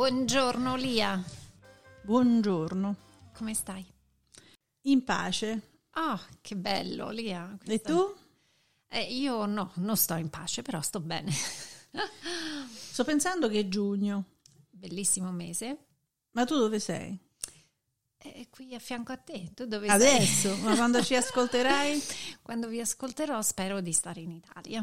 Buongiorno Lia. Buongiorno. Come stai? In pace. Ah, oh, che bello Lia. Questa... E tu? Eh, io no, non sto in pace, però sto bene. sto pensando che è giugno. Bellissimo mese. Ma tu dove sei? È qui a fianco a te. Tu dove Adesso? Ma quando ci ascolterai? Quando vi ascolterò spero di stare in Italia.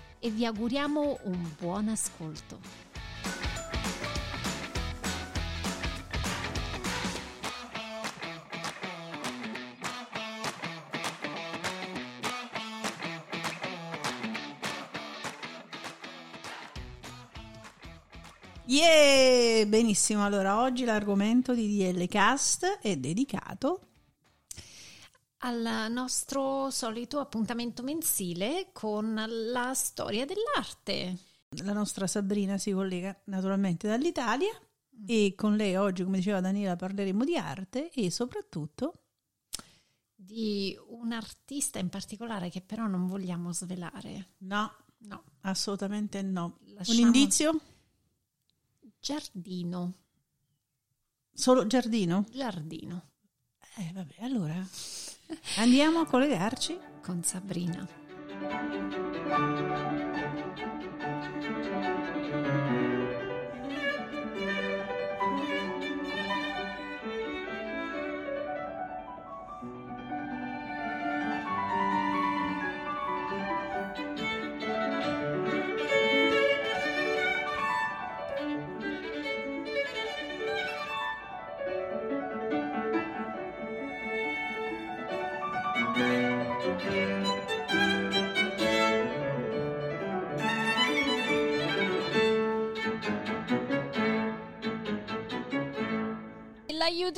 e vi auguriamo un buon ascolto. Yeah! Benissimo, allora oggi l'argomento di DL Cast è dedicato al nostro solito appuntamento mensile con la storia dell'arte. La nostra Sabrina si collega naturalmente dall'Italia e con lei oggi, come diceva Daniela, parleremo di arte e soprattutto di un artista in particolare che però non vogliamo svelare. No, no, assolutamente no. Lasciamo... Un indizio? Giardino. Solo giardino? Giardino. Eh, vabbè, allora Andiamo a collegarci con Sabrina.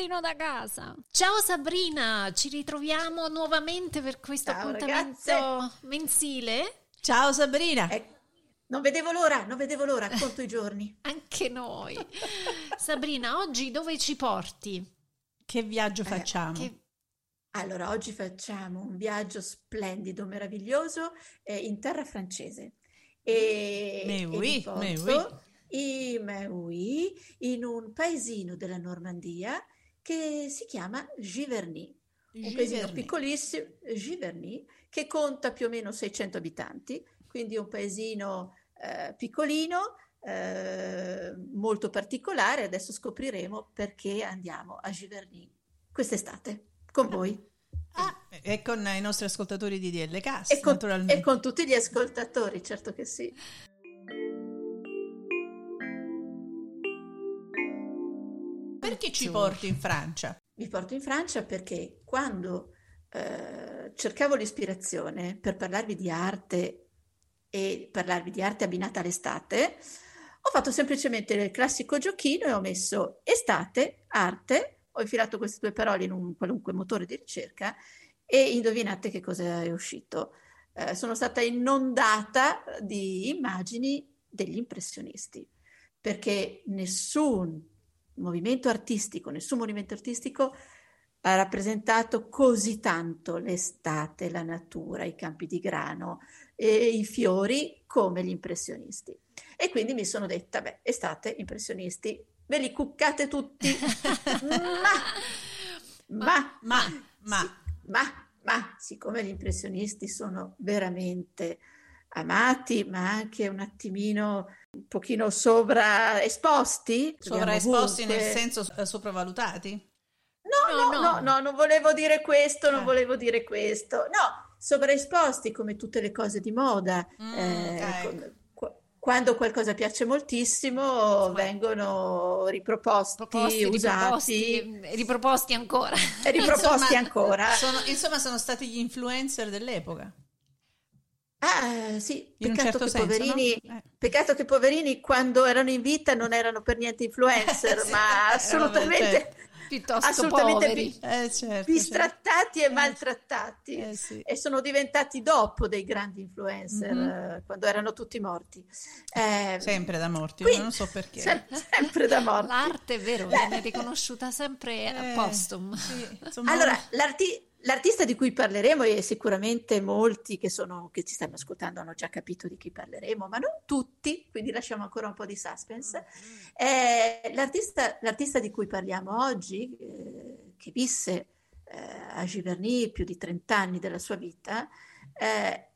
L'aiutino da casa. Ciao Sabrina, ci ritroviamo nuovamente per questo Ciao, appuntamento ragazze. mensile. Ciao Sabrina. Eh, non vedevo l'ora, non vedevo l'ora, conto i giorni. Anche noi. Sabrina, oggi dove ci porti? Che viaggio eh, facciamo? Che... Allora, oggi facciamo un viaggio splendido, meraviglioso eh, in terra francese. E, mais oui, e mais oui i Meui in un paesino della Normandia che si chiama Giverny. Un paesino piccolissimo, Giverny, che conta più o meno 600 abitanti, quindi un paesino eh, piccolino, eh, molto particolare. Adesso scopriremo perché andiamo a Giverny quest'estate con voi. Ah, e con i nostri ascoltatori di DL Cast, e con, naturalmente. E con tutti gli ascoltatori, certo che sì. Perché ci porti in Francia? Vi porto in Francia perché quando eh, cercavo l'ispirazione per parlarvi di arte e parlarvi di arte abbinata all'estate, ho fatto semplicemente il classico giochino e ho messo estate, arte, ho infilato queste due parole in un qualunque motore di ricerca e indovinate che cosa è uscito. Eh, sono stata inondata di immagini degli impressionisti, perché nessun movimento artistico, nessun movimento artistico ha rappresentato così tanto l'estate, la natura, i campi di grano e i fiori come gli impressionisti. E quindi mi sono detta, beh, estate, impressionisti, ve li cuccate tutti, ma, ma, ma, ma, sì, ma, ma, siccome gli impressionisti sono veramente amati, ma anche un attimino un pochino sovraesposti. Sovraesposti nel senso eh, sopravvalutati? No no, no no, no, non volevo dire questo, non eh. volevo dire questo. No, sovraesposti come tutte le cose di moda. Mm, eh, okay. quando qualcosa piace moltissimo vengono riproposti, proposti, usati, riproposti, ancora. Riproposti ancora. Insomma, sono stati gli influencer dell'epoca. Ah, sì, peccato, certo che senso, poverini, no? eh. peccato che poverini quando erano in vita non erano per niente influencer, sì, ma assolutamente... Certo piuttosto assolutamente poveri. Eh, certo, bistrattati certo. e maltrattati eh, sì. e sono diventati dopo dei grandi influencer mm-hmm. quando erano tutti morti. Eh, sempre da morti, qui, non so perché. Sem- sempre da morti. L'arte è vero, viene riconosciuta sempre eh, postum. Sì, allora, l'arti- L'artista di cui parleremo, e sicuramente molti che, sono, che, ci stanno ascoltando hanno già capito di chi parleremo, ma non tutti, quindi lasciamo ancora un po' di suspense. È l'artista, l'artista di cui parliamo oggi, eh, che visse eh, a Giverny più di 30 anni della sua vita, eh,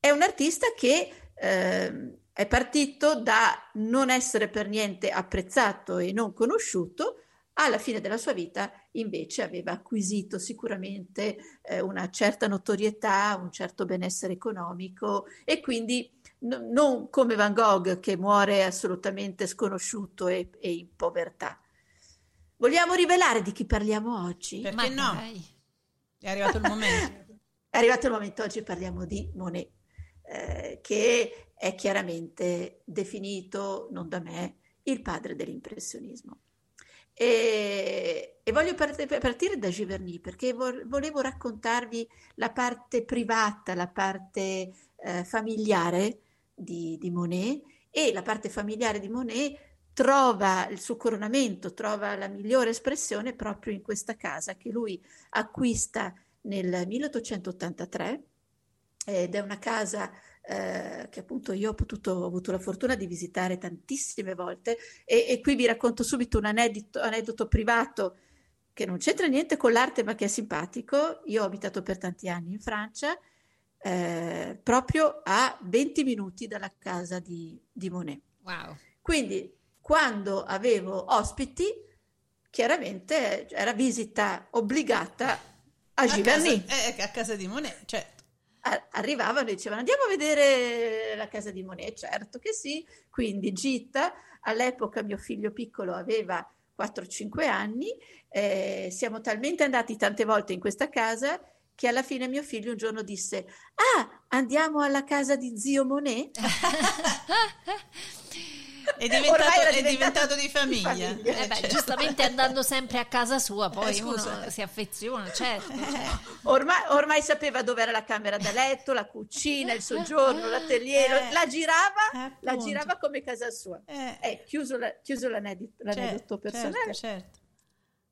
è un artista che ehm, è partito da non essere per niente apprezzato e non conosciuto alla fine della sua vita invece aveva acquisito sicuramente eh, una certa notorietà, un certo benessere economico e quindi n- non come Van Gogh che muore assolutamente sconosciuto e, e, in povertà. Vogliamo rivelare di chi parliamo oggi? Perché Ma no? Dai. È arrivato il momento. è arrivato il momento, oggi parliamo di Monet, eh, che è chiaramente definito, non da me, il padre dell'impressionismo. E, e voglio part- partire da Giverny perché vo- volevo raccontarvi la parte privata, la parte eh, familiare di, di Monet e la parte familiare di Monet trova il suo coronamento, trova la migliore espressione proprio in questa casa che lui acquista nel 1883 ed è una casa eh, che appunto io ho, potuto, ho avuto la fortuna di visitare tantissime volte e, e qui vi racconto subito un aneddoto, aneddoto privato che non c'entra niente con l'arte ma che è simpatico. Io ho abitato per tanti anni in Francia, eh, proprio a 20 minuti dalla casa di, di Monet. Wow. Quindi quando avevo ospiti, chiaramente era visita obbligata a Giverny. A casa, eh, a casa di Monet, cioè arrivavano e dicevano andiamo a vedere la casa di Monet, certo che sì, quindi Gitta, all'epoca mio figlio piccolo aveva 4-5 anni, eh, siamo talmente andati tante volte in questa casa che alla fine mio figlio un giorno disse ah andiamo alla casa di zio Monet È diventato, è diventato, di famiglia. Di famiglia. Eh beh, cioè. Giustamente andando sempre a casa sua, poi eh, uno si affeziona, certo. Cioè. Ormai, ormai, sapeva dove era la camera da letto, la cucina, il soggiorno, l'atelier, eh, la girava, eh, la girava come casa sua. Eh, eh chiuso, la, chiuso l'aneddoto, l'aneddoto certo, personale. Certo, certo.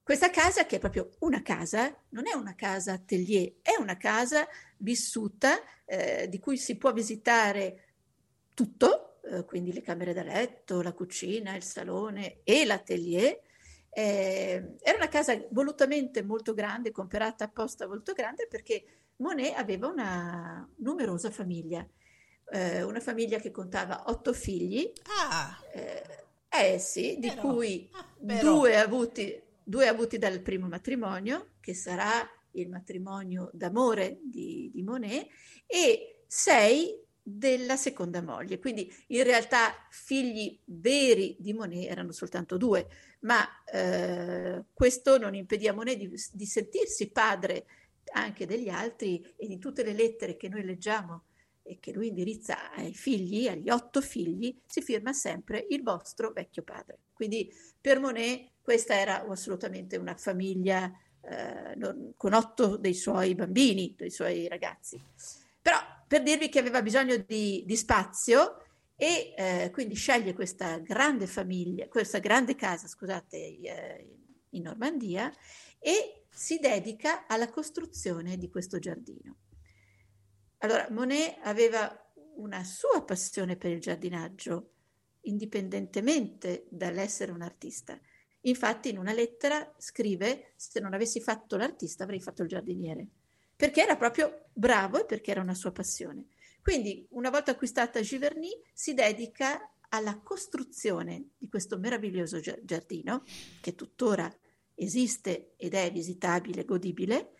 Questa casa, che è proprio una casa, non è una casa atelier, è una casa vissuta eh, di cui si può visitare tutto, eh, quindi le camere da letto, la cucina, il salone e l'atelier. Eh, era una casa volutamente molto grande, comperata apposta molto grande perché Monet aveva una numerosa famiglia, eh, una famiglia che contava otto figli. Ah! Eh, eh sì, di però, cui ah, due, avuti, due avuti dal primo matrimonio, che sarà il matrimonio d'amore di, di Monet, e sei della seconda moglie. Quindi in realtà figli veri di Monet erano soltanto due, ma eh, questo non impedì a Monet di, di, sentirsi padre anche degli altri e di tutte le lettere che noi leggiamo e che lui indirizza ai figli, agli otto figli, si firma sempre il vostro vecchio padre. Quindi per Monet questa era assolutamente una famiglia eh, non, con otto dei suoi bambini, dei suoi ragazzi. Però per dirvi che aveva bisogno di, di spazio e eh, quindi sceglie questa grande famiglia, questa grande casa, scusate, eh, in Normandia e si dedica alla costruzione di questo giardino. Allora, Monet aveva una sua passione per il giardinaggio, indipendentemente dall'essere un artista. Infatti, in una lettera scrive: Se non avessi fatto l'artista, avrei fatto il giardiniere perché era proprio bravo e perché era una sua passione. Quindi, una volta acquistata Giverny, si dedica alla costruzione di questo meraviglioso giardino, che tuttora esiste ed è visitabile, godibile,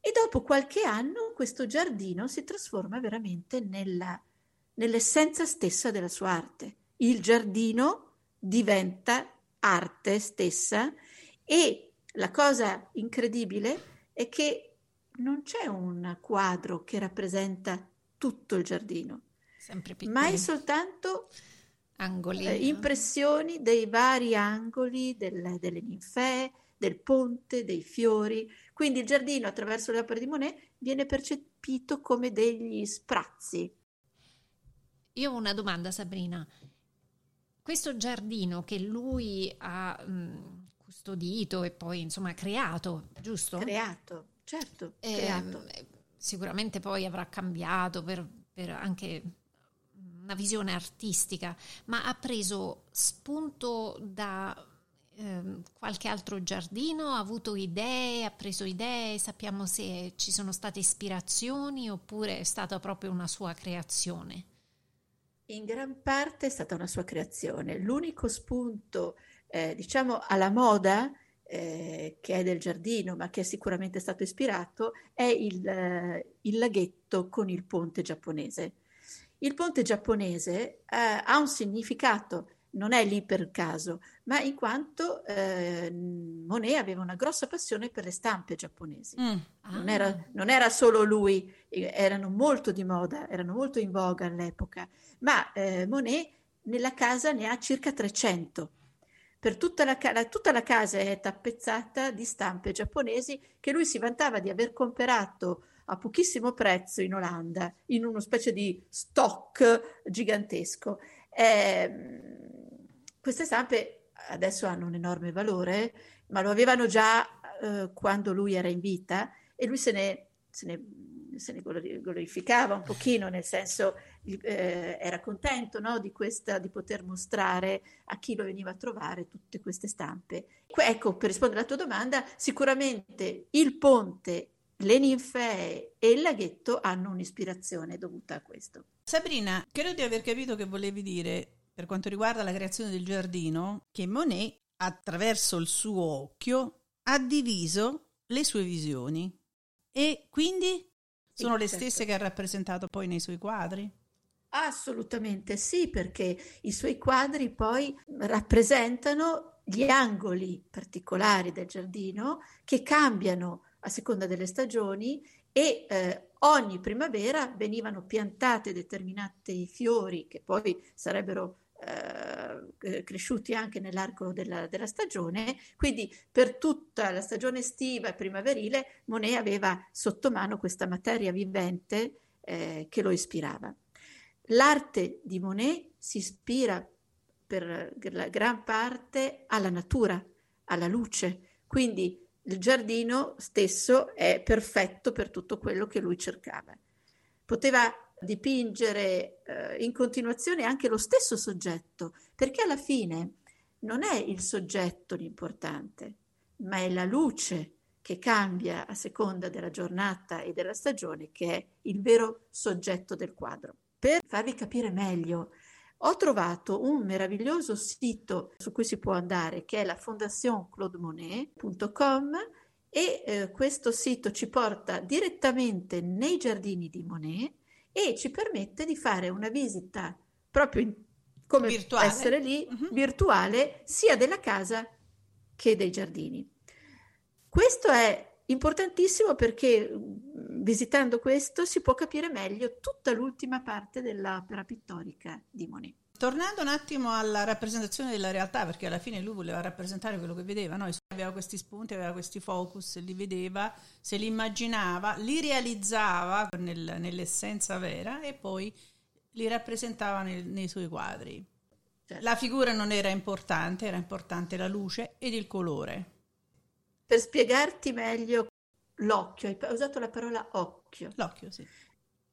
e dopo qualche anno questo giardino si trasforma veramente nella, nell'essenza stessa della sua arte. Il giardino diventa arte stessa e la cosa incredibile è che non c'è un quadro che rappresenta tutto il giardino, ma è soltanto eh, impressioni dei vari angoli del, delle ninfee, del ponte, dei fiori. Quindi il giardino attraverso le opere di Monet viene percepito come degli sprazzi. Io ho una domanda, Sabrina. Questo giardino che lui ha mh, mm, custodito e poi insomma creato, giusto? Creato, certo. Eh, creato. Sicuramente poi avrà cambiato per, per anche una visione artistica, ma ha preso spunto da eh, qualche altro giardino, ha avuto idee, ha preso idee, sappiamo se ci sono state ispirazioni oppure è stata proprio una sua creazione. In gran parte è stata una sua creazione. L'unico spunto, eh, diciamo, alla moda eh, che è del giardino, ma che è sicuramente stato ispirato, è il, eh, il laghetto con il ponte giapponese. Il ponte giapponese eh, ha un significato, non è lì per caso, ma in quanto eh, Monet aveva una grossa passione per le stampe giapponesi. Mm. Ah. Non, era, non, era, solo lui, erano molto di moda, erano molto in voga all'epoca, ma eh, Monet nella casa ne ha circa 300. Per tutta la, tutta la casa è tappezzata di stampe giapponesi che lui si vantava di aver comprato a pochissimo prezzo in Olanda, in una specie di stock gigantesco. Eh, queste stampe adesso hanno un enorme valore, ma lo avevano già eh, quando lui era in vita e lui se ne, se ne, se ne glorificava un pochino, nel senso eh, era contento no, di, questa, di poter mostrare a chi lo veniva a trovare tutte queste stampe. Ecco, per rispondere alla tua domanda, sicuramente il ponte le ninfee e il laghetto hanno un'ispirazione dovuta a questo. Sabrina, credo di aver capito che volevi dire per quanto riguarda la creazione del giardino, che Monet, attraverso il suo occhio, ha diviso le sue visioni e quindi sono sì, le certo. stesse che ha rappresentato poi nei suoi quadri? Assolutamente sì, perché i suoi quadri poi rappresentano gli angoli particolari del giardino che cambiano a seconda delle stagioni e eh, ogni primavera venivano piantate determinati fiori che poi sarebbero eh, cresciuti anche nell'arco della, della, stagione, quindi per tutta la stagione estiva e primaverile Monet aveva sotto mano questa materia vivente eh, che lo ispirava. L'arte di Monet si ispira per la gran parte alla natura, alla luce, quindi il giardino stesso è perfetto per tutto quello che lui cercava. Poteva dipingere eh, in continuazione anche lo stesso soggetto, perché alla fine non è il soggetto l'importante, ma è la luce che cambia a seconda della giornata e della stagione che è il vero soggetto del quadro. Per farvi capire meglio ho trovato un meraviglioso sito su cui si può andare che è la fondationsclaudemonet.com e eh, questo sito ci porta direttamente nei giardini di Monet e ci permette di fare una visita proprio in, come virtuale. essere lì, uh-huh. virtuale, sia della casa che dei giardini. Questo è importantissimo perché visitando questo si può capire meglio tutta l'ultima parte dell'opera pittorica di Monet. Tornando un attimo alla rappresentazione della realtà, perché alla fine lui voleva rappresentare quello che vedeva, no? aveva questi spunti, aveva questi focus, li vedeva, se li immaginava, li realizzava nel, nell'essenza vera e poi li rappresentava nel, nei suoi quadri. Certo. La figura non era importante, era importante la luce ed il colore. Per spiegarti meglio l'occhio, hai usato la parola occhio. L'occhio, sì.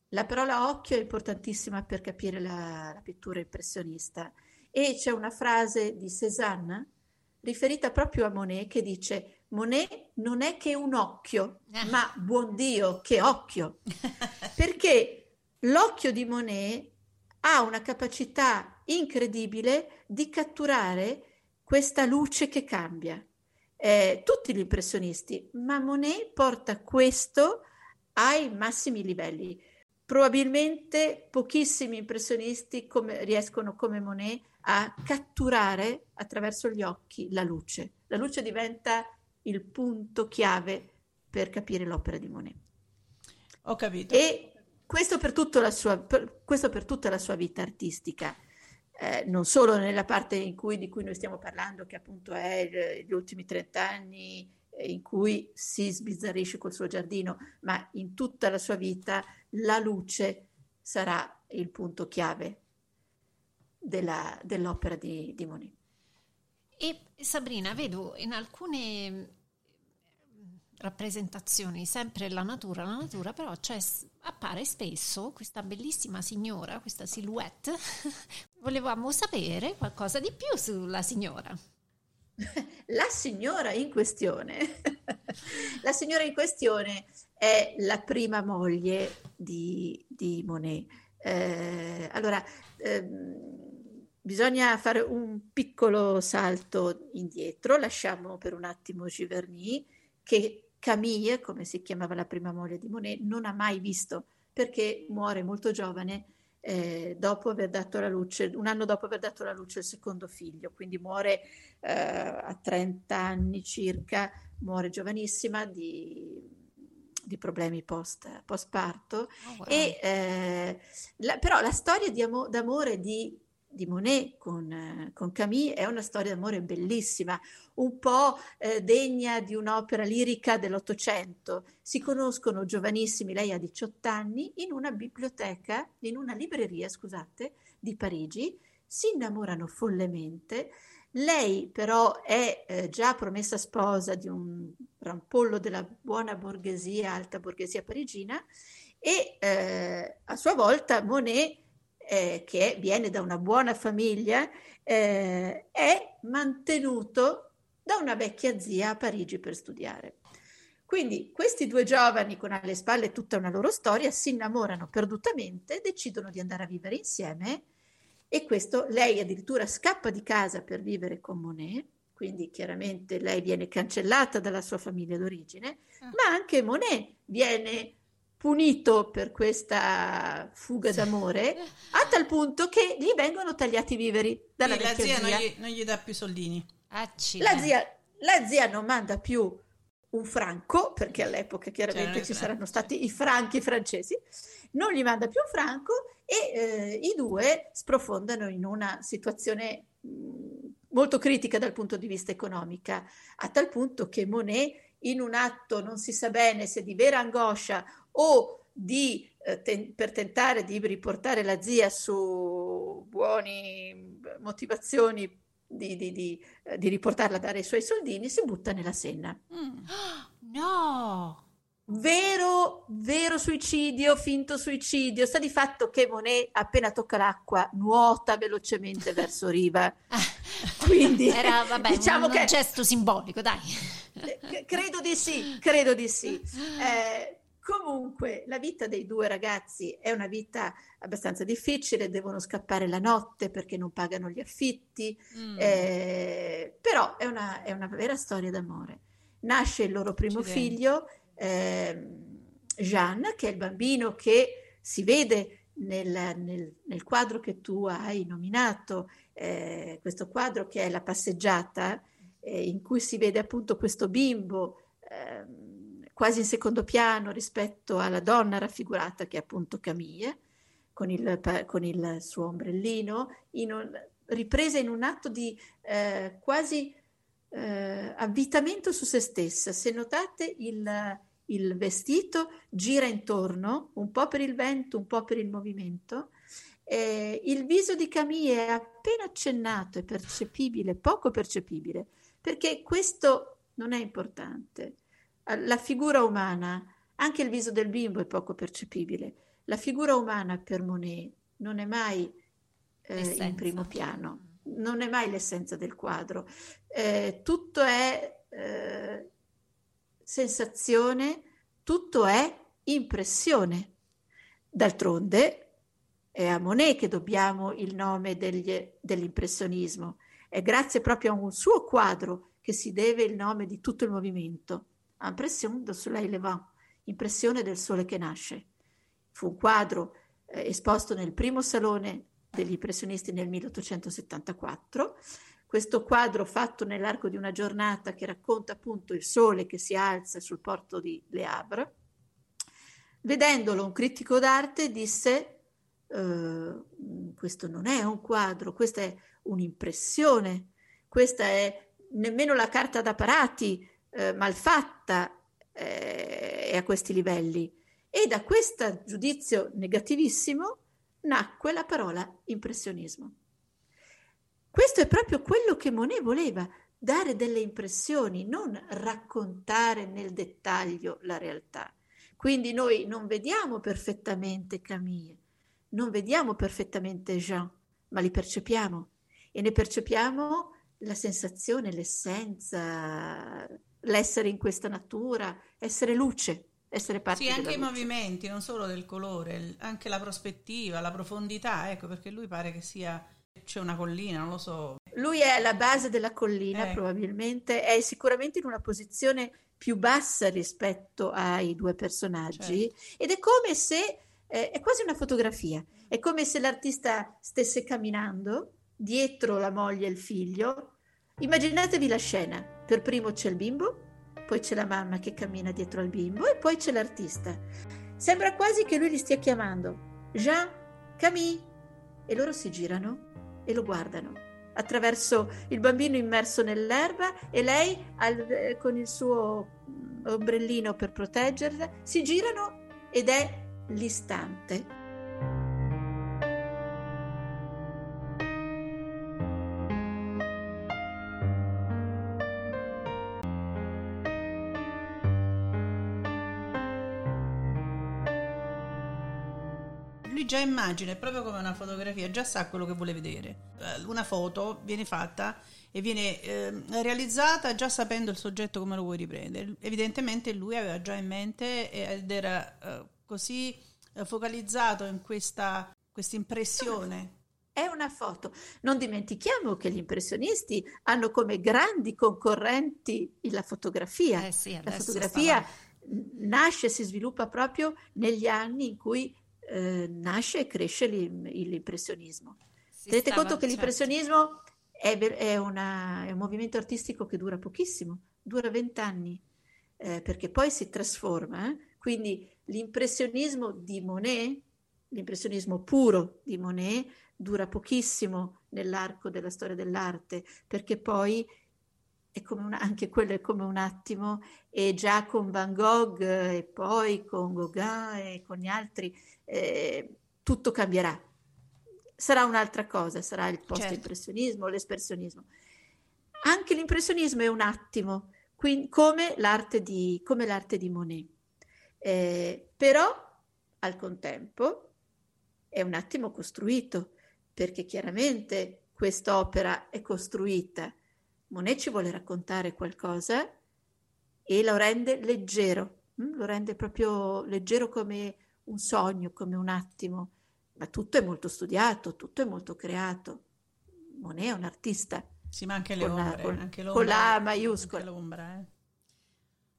La parola occhio è importantissima per capire la, la pittura impressionista e c'è una frase di Cézanne riferita proprio a Monet che dice Monet non è che un occhio, ma buon Dio, che occhio! Perché l'occhio di Monet ha una capacità incredibile di catturare questa luce che cambia eh, tutti gli impressionisti, ma Monet porta questo ai massimi livelli. probabilmente pochissimi impressionisti come, riescono come Monet a catturare attraverso gli occhi la luce. La luce diventa il punto chiave per capire l'opera di Monet. Ho capito. E questo per, sua, per, questo per tutta la sua vita artistica. Eh, non solo nella parte cui, di cui noi stiamo parlando, che appunto è gli ultimi 30 anni in cui si sbizzarrisce col suo giardino, ma in tutta la sua vita la luce sarà il punto chiave della, dell'opera di, di Monet. E Sabrina, vedo in alcune rappresentazioni sempre la natura, la natura, però appare spesso questa bellissima signora, questa silhouette. Volevamo sapere qualcosa di più sulla signora. La signora in questione, la signora in questione è la prima moglie di, di Monet. Eh, allora, ehm, bisogna fare un piccolo salto indietro, lasciamo per un attimo Giverny, che Camille, come si chiamava la prima moglie di Monet, non ha mai visto perché muore molto giovane eh, dopo aver dato la luce, un anno dopo aver dato la luce al secondo figlio, quindi muore eh, a 30 anni circa, muore giovanissima di, di problemi post, post parto. Oh, wow. e, eh, la, però la storia di amo, d'amore di di Monet con, con, Camille è una storia d'amore bellissima, un po' eh, degna di un'opera lirica dell'Ottocento. Si conoscono giovanissimi, lei ha 18 anni, in una biblioteca, in una libreria, scusate, di Parigi, si innamorano follemente. Lei però è eh, già promessa sposa di un rampollo della buona borghesia, alta borghesia parigina e eh, a sua volta Monet eh, che viene da una buona famiglia, eh, è mantenuto da una vecchia zia a Parigi per studiare. Quindi questi due giovani con alle spalle tutta una loro storia si innamorano perdutamente, decidono di andare a vivere insieme e questo lei addirittura scappa di casa per vivere con Monet, quindi chiaramente lei viene cancellata dalla sua famiglia d'origine, ah. ma anche Monet viene punito per questa fuga d'amore a tal punto che gli vengono tagliati i viveri dalla sì, la zia, zia. Non, gli, non, gli, dà più soldini. La zia, la zia, non manda più un franco perché all'epoca chiaramente cioè, ci saranno stati i franchi francesi non gli manda più un franco e eh, i due sprofondano in una situazione mh, molto critica dal punto di vista economico a tal punto che Monet in un atto non si sa bene se di vera angoscia o di, eh, ten- per tentare di riportare la zia su buone motivazioni di, di, di, eh, di, riportarla a dare i suoi soldini, si butta nella Senna. Mm. No! Vero, vero suicidio, finto suicidio. Sta di fatto che Monet, appena tocca l'acqua, nuota velocemente verso riva. Quindi era vabbè, diciamo un, che, un gesto simbolico, dai. Eh, credo di sì, credo di sì. Eh, Comunque, la vita dei due ragazzi è una vita abbastanza difficile, devono scappare la notte perché non pagano gli affitti, mm. eh, però è una, è una, vera storia d'amore. Nasce il loro primo Accidenti. figlio, eh, Jeanne, che è il bambino che si vede nel, nel, nel quadro che tu hai nominato, eh, questo quadro che è La passeggiata, eh, in cui si vede appunto questo bimbo ehm, quasi in secondo piano rispetto alla donna raffigurata che è appunto Camille, con il, con il suo ombrellino, in un, ripresa in un atto di eh, quasi eh, avvitamento su se stessa. Se notate il, il vestito gira intorno, un po' per il vento, un po' per il movimento. Eh, il viso di Camille è appena accennato, è percepibile, poco percepibile, perché questo non è importante la figura umana, anche il viso del bimbo è poco percepibile. La figura umana per Monet non è mai eh, in primo piano, non è mai l'essenza del quadro. Eh, tutto è eh, sensazione, tutto è impressione. D'altronde è a Monet che dobbiamo il nome degli, dell'impressionismo. È grazie proprio a un suo quadro che si deve il nome di tutto il movimento. Impression de soleil levant, impressione del sole che nasce. fu un quadro eh, esposto nel primo salone degli impressionisti nel 1874. Questo quadro fatto nell'arco di una giornata che racconta appunto il sole che si alza sul porto di Le Havre. Vedendolo un critico d'arte disse uh, questo non è un quadro, questa è un'impressione, questa è nemmeno la carta da parati eh, malfatta eh, è a questi livelli. E da questo giudizio negativissimo nacque la parola impressionismo. Questo è proprio quello che Monet voleva, dare delle impressioni, non raccontare nel dettaglio la realtà. Quindi noi non vediamo perfettamente Camille, non vediamo perfettamente Jean, ma li percepiamo e ne percepiamo la sensazione, l'essenza, l'essere in questa natura, essere luce essere parte Sì, anche i movimenti, non solo del colore, anche la prospettiva, la profondità, ecco, perché lui pare che sia c'è una collina, non lo so. Lui è alla base della collina, eh. probabilmente, è sicuramente in una posizione più bassa rispetto ai due personaggi certo. ed è come se eh, è quasi una fotografia, è come se l'artista stesse camminando dietro la moglie e il figlio. Immaginatevi la scena, per primo c'è il bimbo, poi c'è la mamma che cammina dietro al bimbo e poi c'è l'artista. Sembra quasi che lui li stia chiamando. Jean, Camille. E loro si girano e lo guardano. Attraverso il bambino immerso nell'erba e lei al, eh, con il suo mm, ombrellino per proteggerla si girano ed è l'istante già immagina, è proprio come una fotografia, già sa quello che vuole vedere. Eh, una foto viene fatta e viene eh, realizzata già sapendo il soggetto come lo vuoi riprendere. Evidentemente lui aveva già in mente ed era eh, così eh, focalizzato in questa impressione. È una foto. Non dimentichiamo che gli impressionisti hanno come grandi concorrenti la fotografia. Eh sì, la fotografia stava... nasce e si sviluppa proprio negli anni in cui eh, nasce e cresce l'impressionismo. Si Tenete stava, conto che certo. l'impressionismo è, è, una, è, un movimento artistico che dura pochissimo, dura vent'anni, eh, perché poi si trasforma. Eh? Quindi l'impressionismo di Monet, l'impressionismo puro di Monet, dura pochissimo nell'arco della storia dell'arte, perché poi è come una, anche quello è come un attimo, e già con Van Gogh e poi con Gauguin e con gli altri eh, tutto cambierà. Sarà un'altra cosa, sarà il post-impressionismo, certo. l'espressionismo. Anche l'impressionismo è un attimo, quindi, come, l'arte di, come l'arte di Monet. Eh, però, al contempo, è un attimo costruito, perché chiaramente quest'opera è costruita. Monet ci vuole raccontare qualcosa e lo rende leggero, hm? lo rende proprio leggero come un sogno, come un attimo, ma tutto è molto studiato, tutto è molto creato. Monet è un artista. Sì, ma anche le con ombre, la, con, anche con la maiuscola. l'ombra, eh.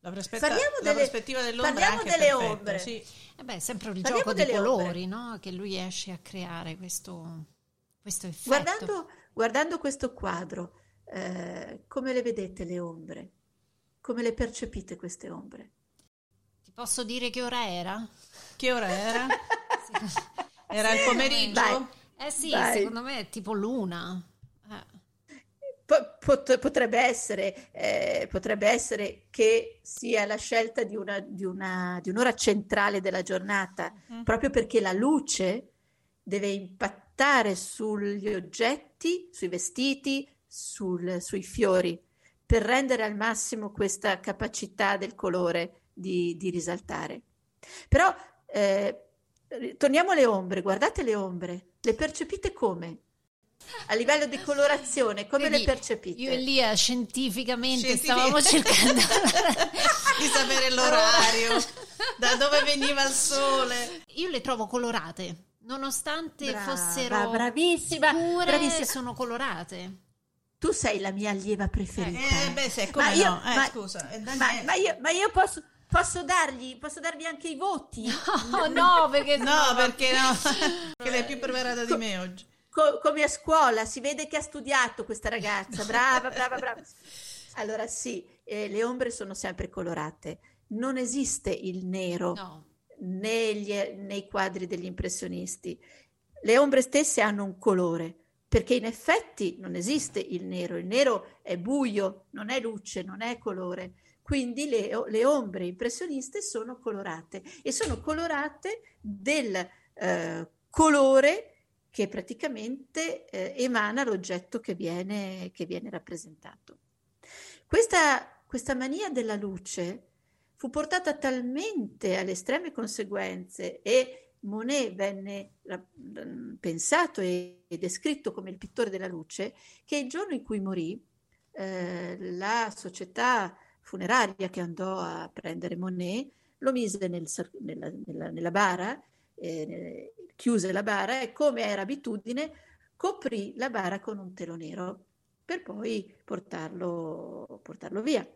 La, prospetta, la delle, prospettiva dell'ombra parliamo delle perfetto, ombre. Sì. Eh beh, sempre il parliamo gioco dei colori no? che lui esce a creare questo, questo effetto. Guardando, guardando questo quadro, eh, come le vedete le ombre? Come le percepite queste ombre? Posso dire che ora era? Che ora era? Era il pomeriggio? Vai. Eh sì, Vai. secondo me è tipo l'una. Eh. potrebbe, essere, eh, potrebbe essere che sia la scelta di, una, di, una, di un'ora centrale della giornata, mm. proprio perché la luce deve impattare sugli oggetti, sui vestiti, sul, sui fiori, per rendere al massimo questa capacità del colore di, di risaltare. Però eh, torniamo alle ombre, guardate le ombre, le percepite come? A livello di colorazione, come Vedi, le percepite? Io e Lia scientificamente stavamo cercando di sapere l'orario, da dove veniva il sole. Io le trovo colorate, nonostante Brava, fossero bravissima, scure, bravissima. sono colorate. Tu sei la mia allieva preferita. Eh, beh, se, come ma io, no? Eh, ma, scusa. Ma, ma, io, ma io posso Posso dargli, posso dargli anche i voti? No, no, perché no, perché no? Perché lei è più preparata di me oggi. Co- come a scuola, si vede che ha studiato questa ragazza, brava, brava, brava. Allora sì, eh, le ombre sono sempre colorate, non esiste il nero no. negli, nei quadri degli impressionisti. Le ombre stesse hanno un colore, perché in effetti non esiste il nero, il nero è buio, non è luce, non è colore. Quindi le, le ombre impressioniste sono colorate e sono colorate del eh, colore che praticamente eh, emana l'oggetto che viene, che viene rappresentato. Questa, questa mania della luce fu portata talmente alle estreme conseguenze e Monet venne pensato e descritto come il pittore della luce che il giorno in cui morì eh, la società funeraria che andò a prendere Monet, lo mise nel, nella, nella, nella, bara, eh, chiuse la bara e come era abitudine coprì la bara con un telo nero per poi portarlo, portarlo via.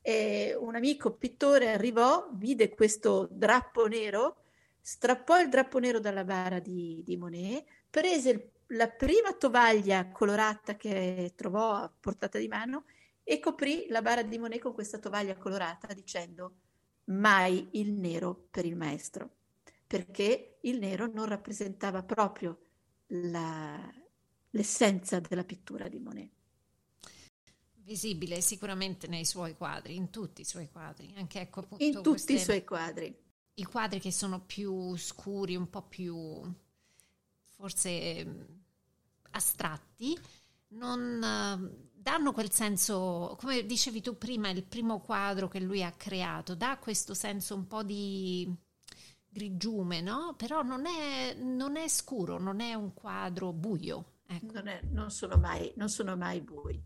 E un amico pittore arrivò, vide questo drappo nero, strappò il drappo nero dalla bara di, di Monet, prese il, la prima tovaglia colorata che trovò a portata di mano e coprì la bara di Monet con questa tovaglia colorata dicendo mai il nero per il maestro, perché il nero non rappresentava proprio la, l'essenza della pittura di Monet. Visibile sicuramente nei suoi quadri, in tutti i suoi quadri, anche ecco appunto in tutti queste, i suoi quadri. I quadri che sono più scuri, un po' più forse astratti, non danno quel senso, come dicevi tu prima, il primo quadro che lui ha creato, dà questo senso un po' di grigiume, no? Però non è, non è scuro, non è un quadro buio. Ecco. Non, è, non, sono mai, non sono mai bui.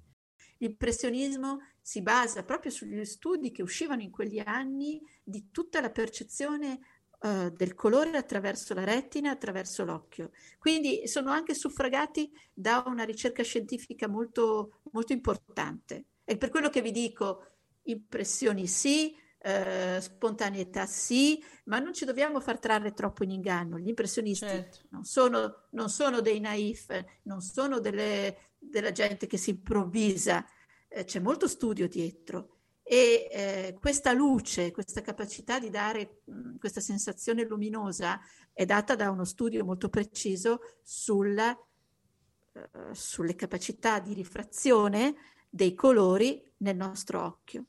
L'impressionismo si basa proprio sugli studi che uscivano in quegli anni di tutta la percezione uh, del colore attraverso la retina, attraverso l'occhio. Quindi sono anche suffragati da una ricerca scientifica molto, molto importante. È per quello che vi dico, impressioni sì, Uh, spontaneità sì, ma non ci dobbiamo far trarre troppo in inganno. Gli impressionisti certo. non, sono, non, sono, dei naif, non sono delle, della gente che si improvvisa, eh, c'è molto studio dietro e eh, questa luce, questa capacità di dare mh, questa sensazione luminosa è data da uno studio molto preciso sulla, uh, sulle capacità di rifrazione dei colori nel nostro occhio.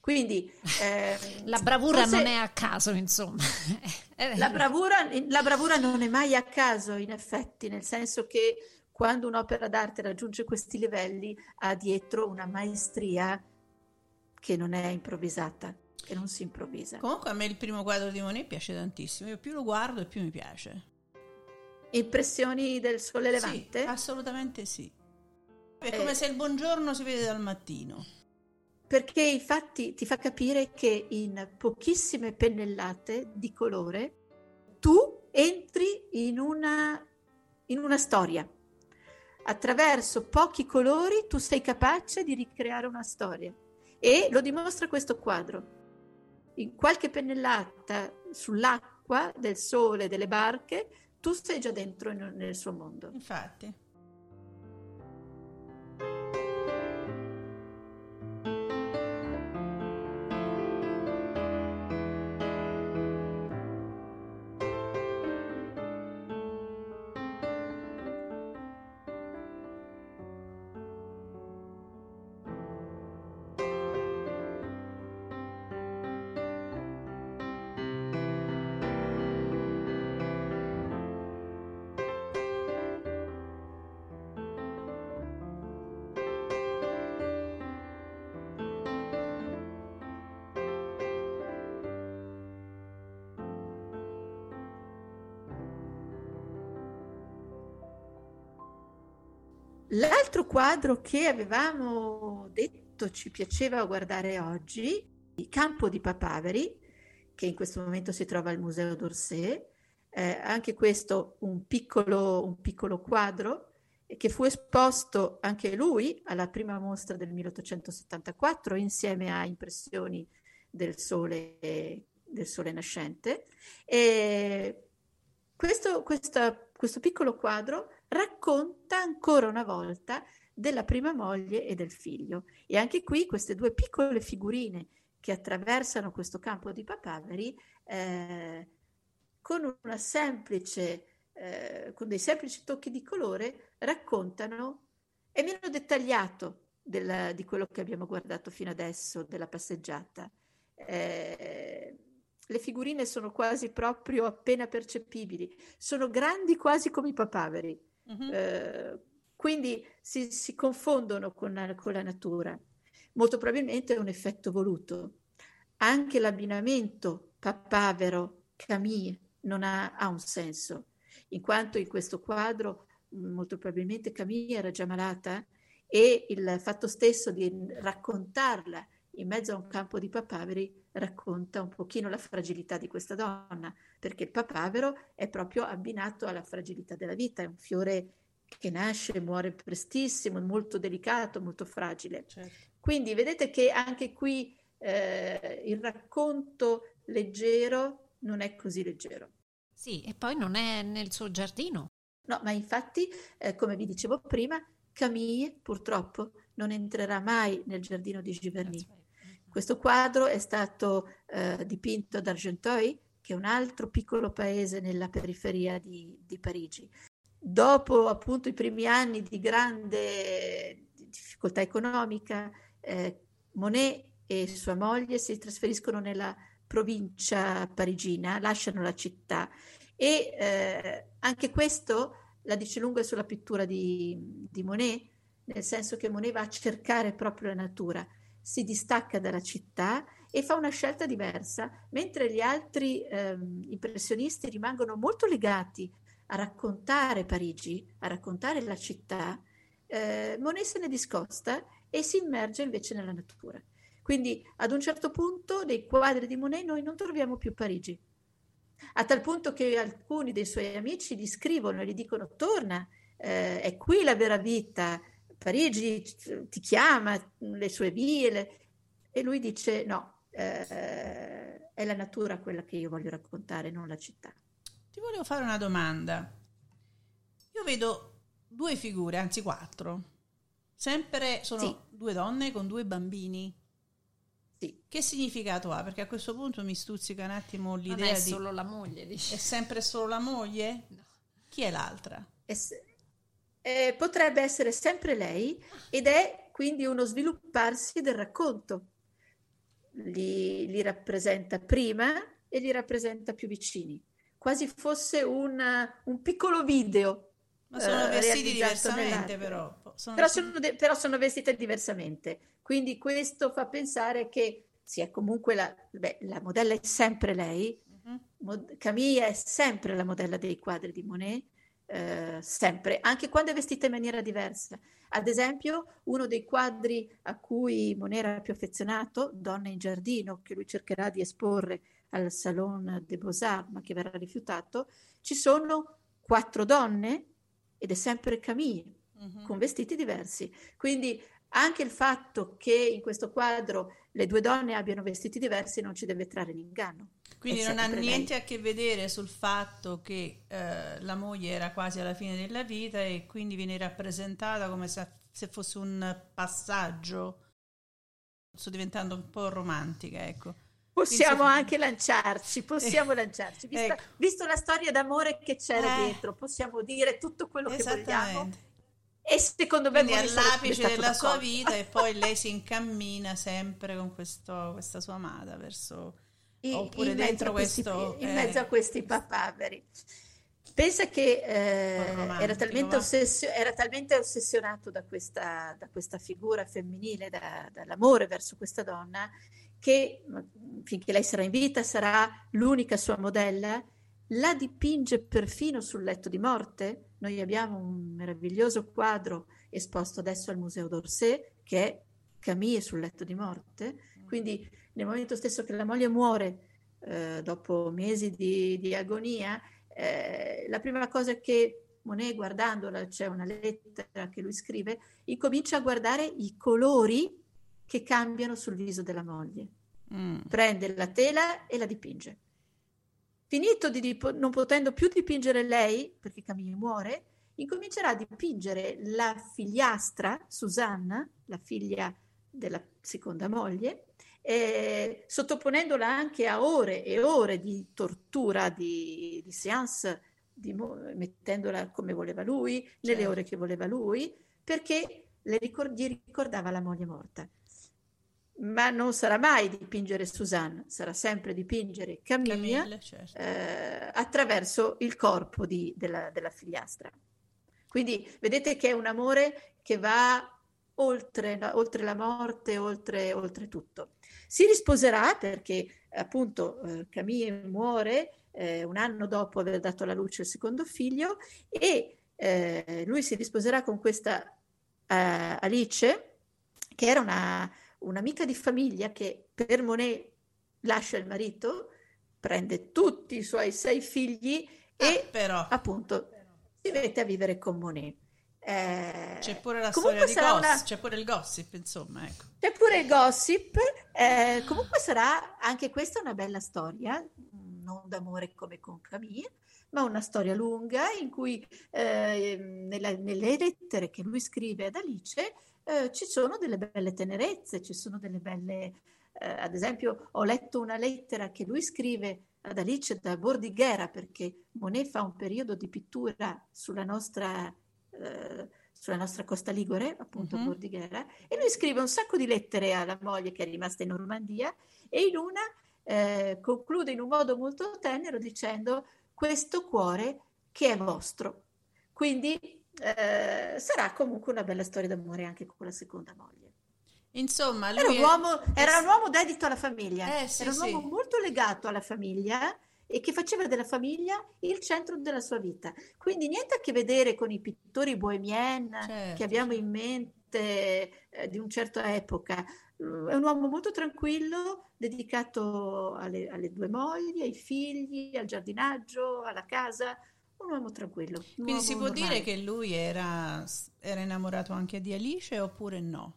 Quindi eh, la bravura forse, non è a caso, insomma. la, bravura, la bravura non è mai a caso, in effetti, nel senso che quando un'opera d'arte raggiunge questi livelli ha dietro una maestria che non è improvvisata, che non si improvvisa. Comunque a me il primo quadro di Monet piace tantissimo, io più lo guardo e più mi piace. Impressioni del sole levante? Sì, assolutamente sì. È eh, come se il buongiorno si vede dal mattino. Perché infatti ti fa capire che in pochissime pennellate di colore tu entri in una, in una storia. Attraverso pochi colori tu sei capace di ricreare una storia. E lo dimostra questo quadro. In qualche pennellata sull'acqua del sole, delle barche, tu sei già dentro nel suo mondo. Infatti. Quadro che avevamo detto ci piaceva guardare oggi, il Campo di Papaveri, che in questo momento si trova al Museo d'Orsay, eh, anche questo un piccolo, un piccolo quadro che fu esposto anche lui alla prima mostra del 1874 insieme a impressioni del sole, del sole nascente. E questo, questa, questo piccolo quadro racconta ancora una volta della prima moglie e del figlio. E anche qui queste due piccole figurine che attraversano questo campo di papaveri eh, con una semplice eh, con dei semplici tocchi di colore raccontano, è meno dettagliato del, di quello che abbiamo guardato fino adesso, della passeggiata. Eh, le figurine sono quasi proprio appena percepibili, sono grandi quasi come i papaveri, uh-huh. eh, quindi si, si confondono con la, con la, natura. Molto probabilmente è un effetto voluto. Anche l'abbinamento papavero-camille non ha, ha un senso in quanto in questo quadro molto probabilmente Camilla era già malata e il fatto stesso di raccontarla in mezzo a un campo di papaveri racconta un pochino la fragilità di questa donna, perché il papavero è proprio abbinato alla fragilità della vita, è un fiore che nasce e muore prestissimo, molto delicato, molto fragile. Certo. Quindi vedete che anche qui eh, il racconto leggero non è così leggero. Sì, e poi non è nel suo giardino. No, ma infatti, eh, come vi dicevo prima, Camille purtroppo non entrerà mai nel giardino di Giverny. Questo quadro è stato eh, dipinto ad Argenteuil, che è un altro piccolo paese nella periferia di, di Parigi. Dopo appunto i primi anni di grande difficoltà economica, eh, Monet e sua moglie si trasferiscono nella provincia parigina, lasciano la città. E eh, anche questo la dice lunga sulla pittura di, di, Monet, nel senso che Monet va a cercare proprio la natura, si distacca dalla città e fa una scelta diversa, mentre gli altri eh, impressionisti rimangono molto legati a raccontare Parigi, a raccontare la città, eh, Monet se ne discosta e si immerge invece nella natura. Quindi ad un certo punto nei quadri di Monet noi non troviamo più Parigi. A tal punto che alcuni dei suoi amici gli scrivono e gli dicono torna, eh, è qui la vera vita, Parigi ti chiama, le sue vie, le... e lui dice no, eh, è la natura quella che io voglio raccontare, non la città. Ti volevo fare una domanda. Io vedo due figure, anzi quattro. Sempre sono sì. due donne con due bambini. Sì. Che significato ha? Perché a questo punto mi stuzzica un attimo l'idea non è di... solo la moglie, dici. È sempre solo la moglie? No. Chi è l'altra? Se... Eh, potrebbe essere sempre lei ed è quindi uno svilupparsi del racconto. Li, li rappresenta prima e li rappresenta più vicini, quasi fosse un, un piccolo video. Ma sono eh, vestiti diversamente però. Sono però, vestiti... Sono de- però sono vestite diversamente. Quindi questo fa pensare che sia comunque la, beh, la modella è sempre lei, uh-huh. Mod- Camilla è sempre la modella dei quadri di Monet, eh, sempre, anche quando è vestita in maniera diversa. Ad esempio, uno dei quadri a cui Monet era più affezionato, Donna in giardino, che lui cercherà di esporre al Salon des Beaux-Arts, ma che verrà rifiutato, ci sono quattro donne ed è sempre Camille, uh-huh. con vestiti diversi. Quindi anche il fatto che in questo quadro le due donne abbiano vestiti diversi non ci deve trarre in inganno. Quindi non ha niente lei. a che vedere sul fatto che eh, la moglie era quasi alla fine della vita e quindi viene rappresentata come se, se fosse un passaggio. Sto diventando un po' romantica, ecco. Possiamo Quindi, anche lanciarci, possiamo eh, lanciarci. Vista, ecco. Visto la storia d'amore che c'era eh, dietro, possiamo dire tutto quello che vogliamo. E secondo me Quindi all'apice della sua vita e poi lei si incammina sempre con questo, questa sua amata verso in, oppure in dentro questo questi, in mezzo a eh, questi papaveri. Pensa che eh, era, talmente ossessio, era, talmente ossessionato da questa, da questa figura femminile da, dall'amore verso questa donna che finché lei sarà in vita sarà l'unica sua modella la dipinge perfino sul letto di morte. Noi abbiamo un meraviglioso quadro esposto adesso al Museo d'Orsay che è Camille sul letto di morte, quindi nel momento stesso che la moglie muore eh, dopo mesi di, di agonia, eh, la prima cosa che Monet guardandola, c'è una lettera che lui scrive, incomincia a guardare i colori che cambiano sul viso della moglie. mm. prende la tela e la dipinge. Finito di dip- non potendo più dipingere lei, perché Camille muore, incomincerà a dipingere la figliastra, Susanna, la figlia della seconda moglie, eh, sottoponendola anche a ore e ore di tortura, di, di seance, di, mettendola come voleva lui, nelle certo. ore che voleva lui, perché le ricord- gli ricordava la moglie morta. Ma non sarà mai dipingere Suzanne, sarà sempre dipingere Camilla, certo. eh, attraverso il corpo di, della, della figliastra. Quindi vedete che è un amore che va oltre, oltre la morte, oltre, oltre, tutto. Si risposerà perché appunto eh, Camille muore eh, un anno dopo aver dato alla luce il secondo figlio e eh, lui si risposerà con questa eh, Alice che era una, un'amica di famiglia che per Monet lascia il marito, prende tutti i suoi sei figli e ah, appunto si mette a vivere con Monet. Eh, c'è pure la storia di gossip, una... c'è pure il gossip, insomma. Ecco. C'è pure il gossip. Eh, comunque sarà anche questa una bella storia, non d'amore come con Camille, ma una storia lunga in cui eh, nella, nelle lettere che lui scrive ad Alice eh, ci sono delle belle tenerezze, ci sono delle belle... Eh, ad esempio, ho letto una lettera che lui scrive ad Alice da Bordighera perché Monet fa un periodo di pittura sulla nostra eh, sulla nostra costa ligure, appunto mm-hmm. Bordighera, e lui scrive un sacco di lettere alla moglie che è rimasta in Normandia e in una eh, conclude in un modo molto tenero dicendo questo cuore che è vostro. Quindi eh, sarà comunque una bella storia d'amore anche con la seconda moglie. Insomma, era un, uomo, è... era, un uomo, dedito alla famiglia, eh, sì, era un uomo molto legato alla famiglia e che faceva della famiglia il centro della sua vita. Quindi niente a che vedere con i pittori bohemien certo. che abbiamo in mente eh, di una certa epoca. È un uomo molto tranquillo, dedicato alle, alle, due mogli, ai figli, al giardinaggio, alla casa. Un uomo tranquillo. Un Quindi uomo si può normale. dire che lui era, era, innamorato anche di Alice oppure no?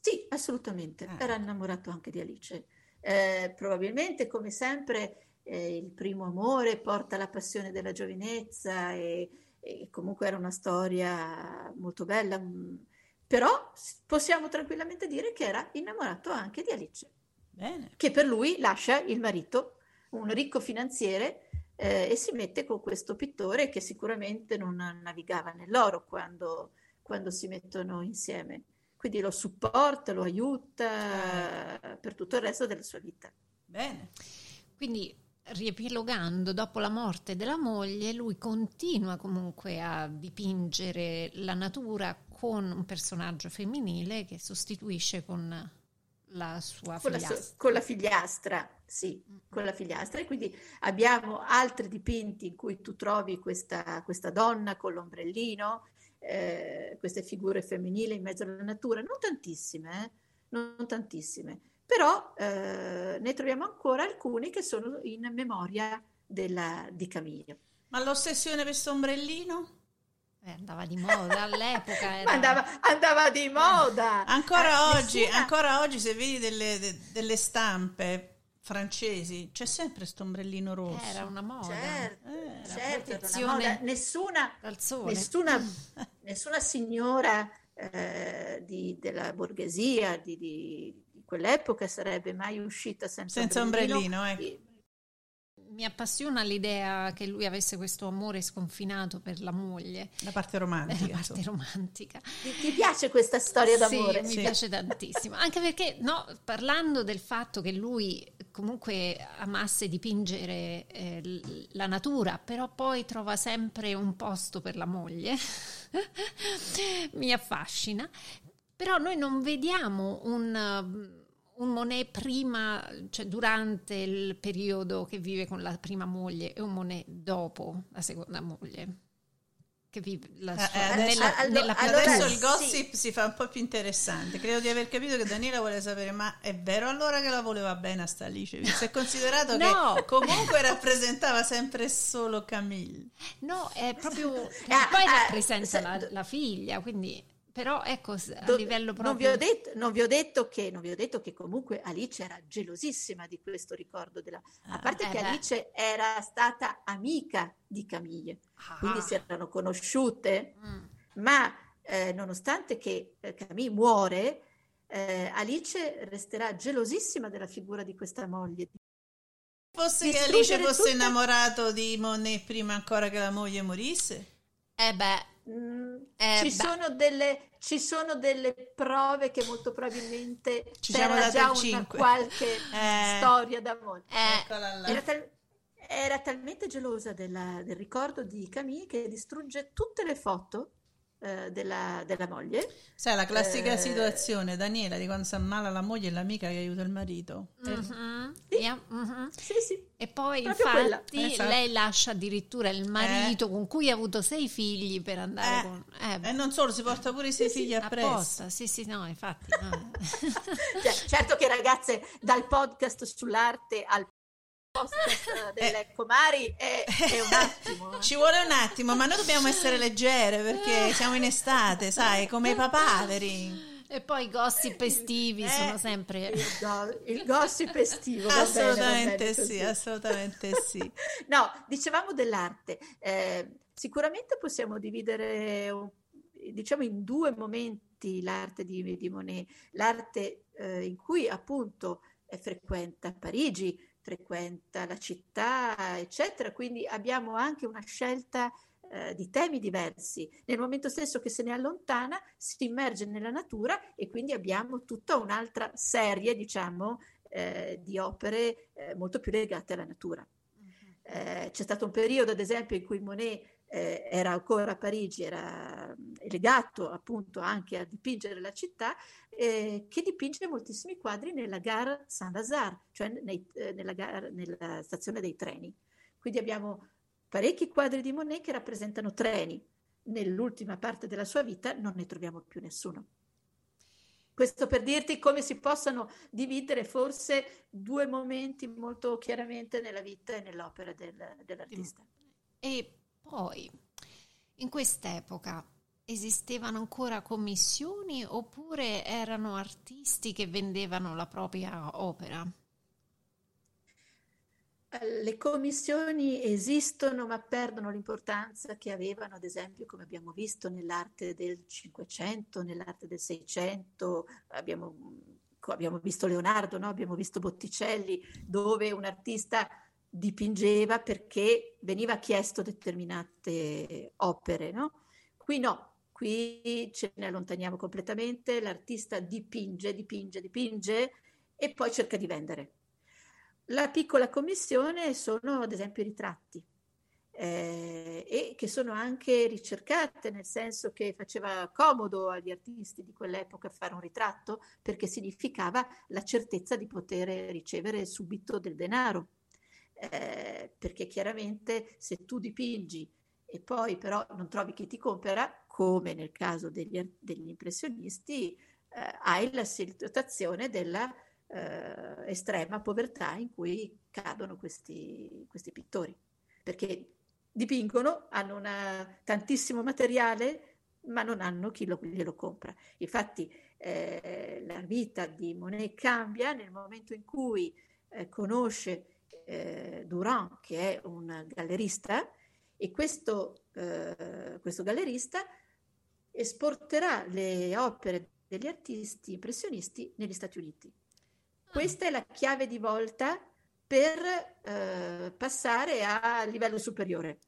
Sì, assolutamente. Ah. Era innamorato anche di Alice. Eh, probabilmente, come sempre, eh, il primo amore porta la passione della giovinezza e, e, comunque era una storia molto bella, mm, però possiamo tranquillamente dire che era innamorato anche di Alice, Bene. che per lui lascia il marito, un ricco finanziere, eh, e si mette con questo pittore che sicuramente non navigava nell'oro quando, quando si mettono insieme quindi lo supporta, lo aiuta eh. per tutto il resto della sua vita. Bene. Quindi riepilogando, dopo la morte della moglie, lui continua comunque a dipingere la natura con un personaggio femminile che sostituisce con la sua con figliastra. La sua, con la figliastra, sì, con la figliastra. E quindi abbiamo altri dipinti in cui tu trovi questa, questa donna con l'ombrellino, eh, queste figure femminili in mezzo alla natura, non tantissime, eh? non tantissime, però eh, ne troviamo ancora alcuni che sono in memoria della, di Camillo. Ma l'ossessione per questo ombrellino? Eh, andava di moda all'epoca. Era... andava, andava, di moda. Ancora, eh, oggi, nessuna... ancora oggi, se vedi delle, de, delle stampe francesi c'è sempre questo ombrellino rosso. Era una moda. Certo, eh, certo una moda. Nessuna, nessuna, nessuna, signora eh, di, della borghesia di, di, di, quell'epoca sarebbe mai uscita senza, senza ombrellino. ombrellino ecco mi appassiona l'idea che lui avesse questo amore sconfinato per la moglie. La parte romantica. La parte romantica. Ti, ti, piace questa storia d'amore? Sì, mi sì. piace tantissimo. Anche perché, no, parlando del fatto che lui comunque amasse dipingere eh, la natura, però poi trova sempre un posto per la moglie, mi affascina. Però noi non vediamo un un Monet prima, cioè durante il periodo che vive con la prima moglie e un Monet dopo la seconda moglie. Che vive la eh, sua, eh, adesso, nella, allo, nella allora, adesso il gossip sì. si fa un po' più interessante. Credo di aver capito che Daniela vuole sapere: ma è vero allora che la voleva bene a sta Alice? Si è considerato no. che comunque rappresentava sempre solo Camille. No, è proprio. poi ah, rappresenta la, la figlia, quindi però ecco, a Do- livello proprio... Non vi, ho detto, non, vi ho detto che, non vi ho detto che comunque Alice era gelosissima di questo ricordo della... A parte eh che beh. Alice era stata amica di Camille, quindi Ah. si erano conosciute, Mm. ma eh, nonostante che eh, Camille muore, eh, Alice resterà gelosissima della figura di questa moglie. Fosse che Alice fosse tutta- innamorato di Monet prima ancora che la moglie morisse? Eh beh, Eh, ci, sono delle, ci sono delle prove che molto probabilmente Ci siamo c'era già una cinque. qualche Eh. storia d'amore. eh. Era, tal- era talmente gelosa della- del ricordo di Camille che distrugge tutte le foto eh, della, della moglie. Sai, la classica Eh. situazione, Daniela, di quando sta male la moglie e l'amica che aiuta il marito. Eh, mhm, Sì. yeah, mhm. Sì, sì. E poi Proprio infatti Esatto. lei lascia addirittura il marito con cui ha avuto sei figli per andare Eh. con... Eh, E non solo, si porta pure i suoi figli appresso. sì sì no infatti no. Cioè, certo che ragazze, dal podcast sull'arte al podcast eh, delle comari è, è un attimo. eh. Ci vuole un attimo, ma noi dobbiamo essere leggere perché siamo in estate, sai, come i papaveri. e poi i gossip estivi Eh. sono sempre Il, go- il gossip estivo. va bene, va Assolutamente bene sì, assolutamente sì. No, dicevamo dell'arte. Eh, sicuramente possiamo dividere, diciamo, in due momenti l'arte di, di Monet. L'arte eh, in cui appunto frequenta Parigi, frequenta la città, eccetera. Quindi abbiamo anche una scelta eh, di temi diversi. Nel momento stesso che se ne allontana, si immerge nella natura e quindi abbiamo tutta un'altra serie, diciamo, eh, di opere eh, molto più legate alla natura. Eh, c'è stato un periodo, ad esempio, in cui Monet eh, era ancora a Parigi, era mm, legato appunto anche a dipingere la città, eh, che dipinge moltissimi quadri nella gare Saint-Lazare, cioè nei- eh, nella, gara- nella stazione dei treni. Quindi abbiamo parecchi quadri di Monet che rappresentano treni. Nell'ultima parte della sua vita non ne troviamo più nessuno. Questo per dirti come si possano dividere forse due momenti molto chiaramente nella vita e nell'opera del- dell'artista. e poi in quest'epoca esistevano ancora commissioni oppure erano artisti che vendevano la propria opera Eh, Le commissioni esistono ma perdono l'importanza che avevano, ad esempio, come abbiamo visto nell'arte del Cinquecento, nell'arte del Seicento, abbiamo, abbiamo visto Leonardo, no? abbiamo visto Botticelli, dove un artista dipingeva perché veniva chiesto determinate opere. No? Qui no, qui ce ne allontaniamo completamente, l'artista dipinge, dipinge, dipinge e poi cerca di vendere. La piccola commissione sono ad esempio i ritratti eh, e che sono anche ricercate, nel senso che faceva comodo agli artisti di quell'epoca fare un ritratto perché significava la certezza di poter ricevere subito del denaro. Eh, perché chiaramente se tu dipingi e poi però non trovi chi ti compra, come nel caso degli, degli impressionisti, eh, hai la situazione della eh, estrema povertà in cui cadono questi, questi pittori, perché dipingono, hanno una- tantissimo materiale, ma non hanno chi lo, glielo compra. Infatti eh, la vita di Monet cambia nel momento in cui eh, conosce eh, Durand, che è un gallerista, e questo, eh, questo gallerista esporterà le opere degli artisti impressionisti negli Stati Uniti. Questa è la chiave di volta per eh, passare a livello superiore.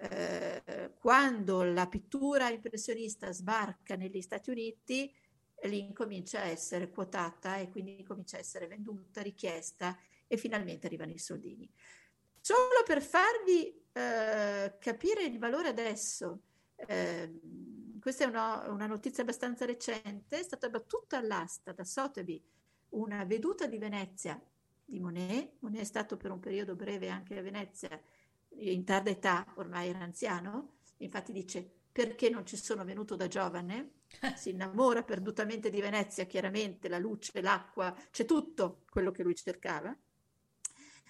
Eh, quando la pittura impressionista sbarca negli Stati Uniti, lì incomincia a essere quotata e quindi comincia a essere venduta, richiesta e finalmente arrivano i soldini. Solo per farvi eh, capire il valore adesso, eh, questa è una, una notizia abbastanza recente, è stata battuta all'asta da Sotheby una veduta di Venezia di Monet. Monet è stato per un periodo breve anche a Venezia, in tarda età, ormai era anziano, infatti dice perché non ci sono venuto da giovane, si innamora perdutamente di Venezia, chiaramente la luce, l'acqua, c'è tutto quello che lui cercava.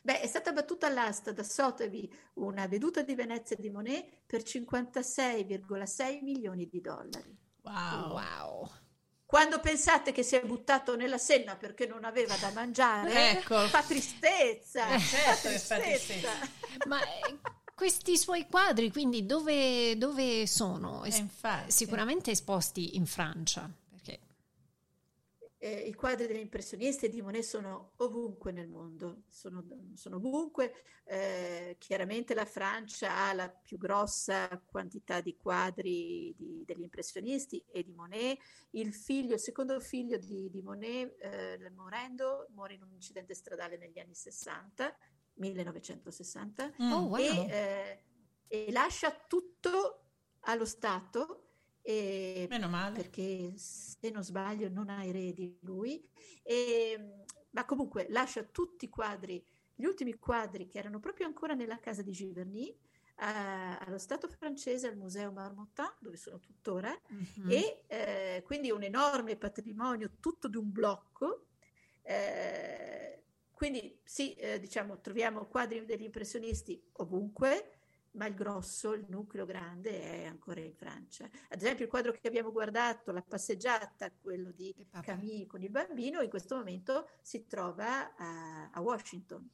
Beh, è stata battuta all'asta da Sotheby una veduta di Venezia di Monet per 56,6 milioni di dollari. Wow. wow. Quando pensate che si è buttato nella senna perché non aveva da mangiare, Ecco. fa tristezza. Eh, certo fa tristezza. Ma eh, questi suoi quadri, quindi dove, dove sono? Eh. Sicuramente esposti in Francia, Eh, I quadri degli impressionisti di Monet sono ovunque nel mondo, sono, sono ovunque. Eh, chiaramente la Francia ha la più grossa quantità di quadri di- degli impressionisti e di Monet. Il figlio, il secondo figlio di, di Monet, eh, morendo, muore in un incidente stradale negli anni 60, 1960, Mm. Oh, wow. e, eh, e lascia tutto allo Stato. E Meno male. perché se non sbaglio non ha eredi lui, E, ma comunque lascia tutti i quadri, gli ultimi quadri che erano proprio ancora nella casa di Giverny, a- allo Stato francese, al Museo Marmottan, dove sono tuttora, Mhm. e eh, quindi un enorme patrimonio tutto di un blocco. Eh, quindi sì, eh, diciamo, troviamo quadri degli impressionisti ovunque, ma il grosso, il nucleo grande è ancora in Francia. Ad esempio il quadro che abbiamo guardato, la passeggiata, quello di. Camille con il bambino, in questo momento si trova a, a Washington,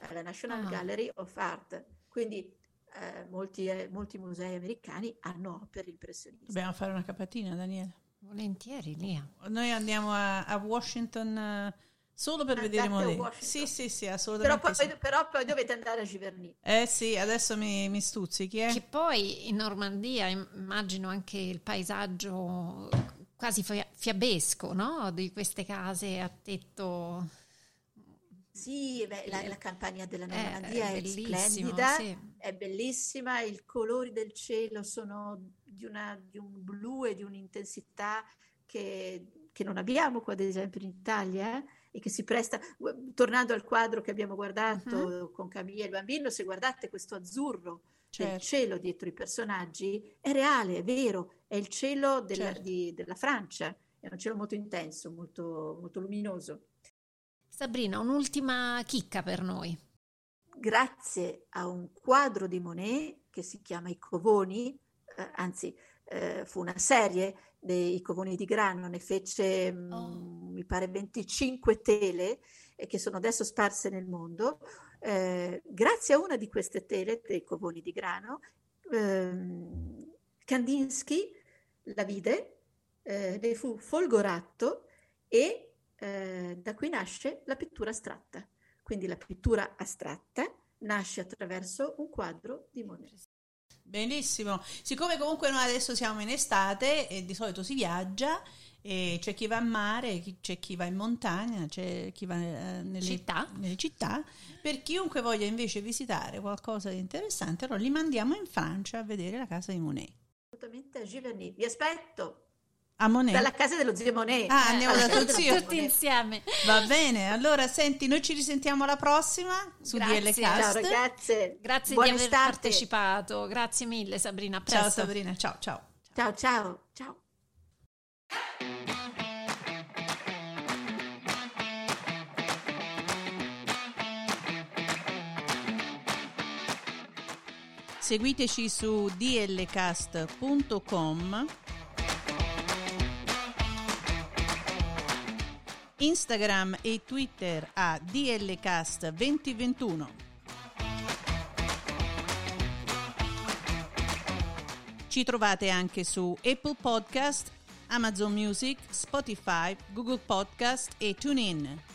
alla National Ah. Gallery of Art. Quindi eh, molti, eh, molti musei americani hanno opere impressioniste. Dobbiamo fare una capatina, Daniele. Volentieri, Lia. Noi andiamo a, a Washington eh, solo per Andate vedere Monet. Sì, sì, sì, Però assolutamente poi, sì. però poi dovete andare a Giverny. Eh sì, adesso mi, mi stuzzichi, eh? Che poi in Normandia immagino anche il paesaggio quasi fia- fiabesco, no? Di queste case a tetto. Sì, beh, la, la campagna della Eh, Normandia è, bellissimo, splendida, sì. è bellissima, i colori del cielo sono di, una- di un blu e di un'intensità che, che non abbiamo qua, ad esempio, in Italia, eh, e che si presta. gu- Tornando al quadro che abbiamo guardato con Camilla e il bambino, se guardate questo azzurro del Certo. cielo dietro i personaggi, è reale, è vero, è il cielo della, Certo. di- della Francia, è un cielo molto intenso, molto, molto luminoso. Sabrina, un'ultima chicca per noi. grazie a un quadro di Monet che si chiama I Covoni, eh, anzi eh, fu una serie dei Covoni di grano, ne fece mm, Oh. mi pare 25 tele eh, che sono adesso sparse nel mondo. Eh, grazie a una di queste tele dei Covoni di grano, ehm, Kandinsky la vide, eh, ne fu folgorato e eh, da qui nasce la pittura astratta. Quindi la pittura astratta nasce attraverso un quadro di Monet. Benissimo. Siccome comunque noi adesso siamo in estate e di solito si viaggia, e c'è chi va a mare, chi- c'è chi va in montagna, c'è chi va eh, nelle Città. nelle città. Per chiunque voglia invece visitare qualcosa di interessante, allora li mandiamo in Francia a vedere la casa di Monet. Assolutamente a Giverny. Vi aspetto A Monet. dalla casa dello zio Monet. Ah, andiamo alla da tuo zio. Tutti insieme. Va bene, allora senti, noi ci risentiamo alla prossima su Grazie. DL Ciao Cast. ragazze. Grazie Buona di aver estate. partecipato. Grazie mille, Sabrina. A Ciao presto. Sabrina, ciao ciao. Ciao ciao. Ciao. Seguiteci su dlcast.com Instagram e Twitter a dlcast2021 Ci trovate anche su Apple Podcast, Amazon Music, Spotify, Google Podcast e TuneIn.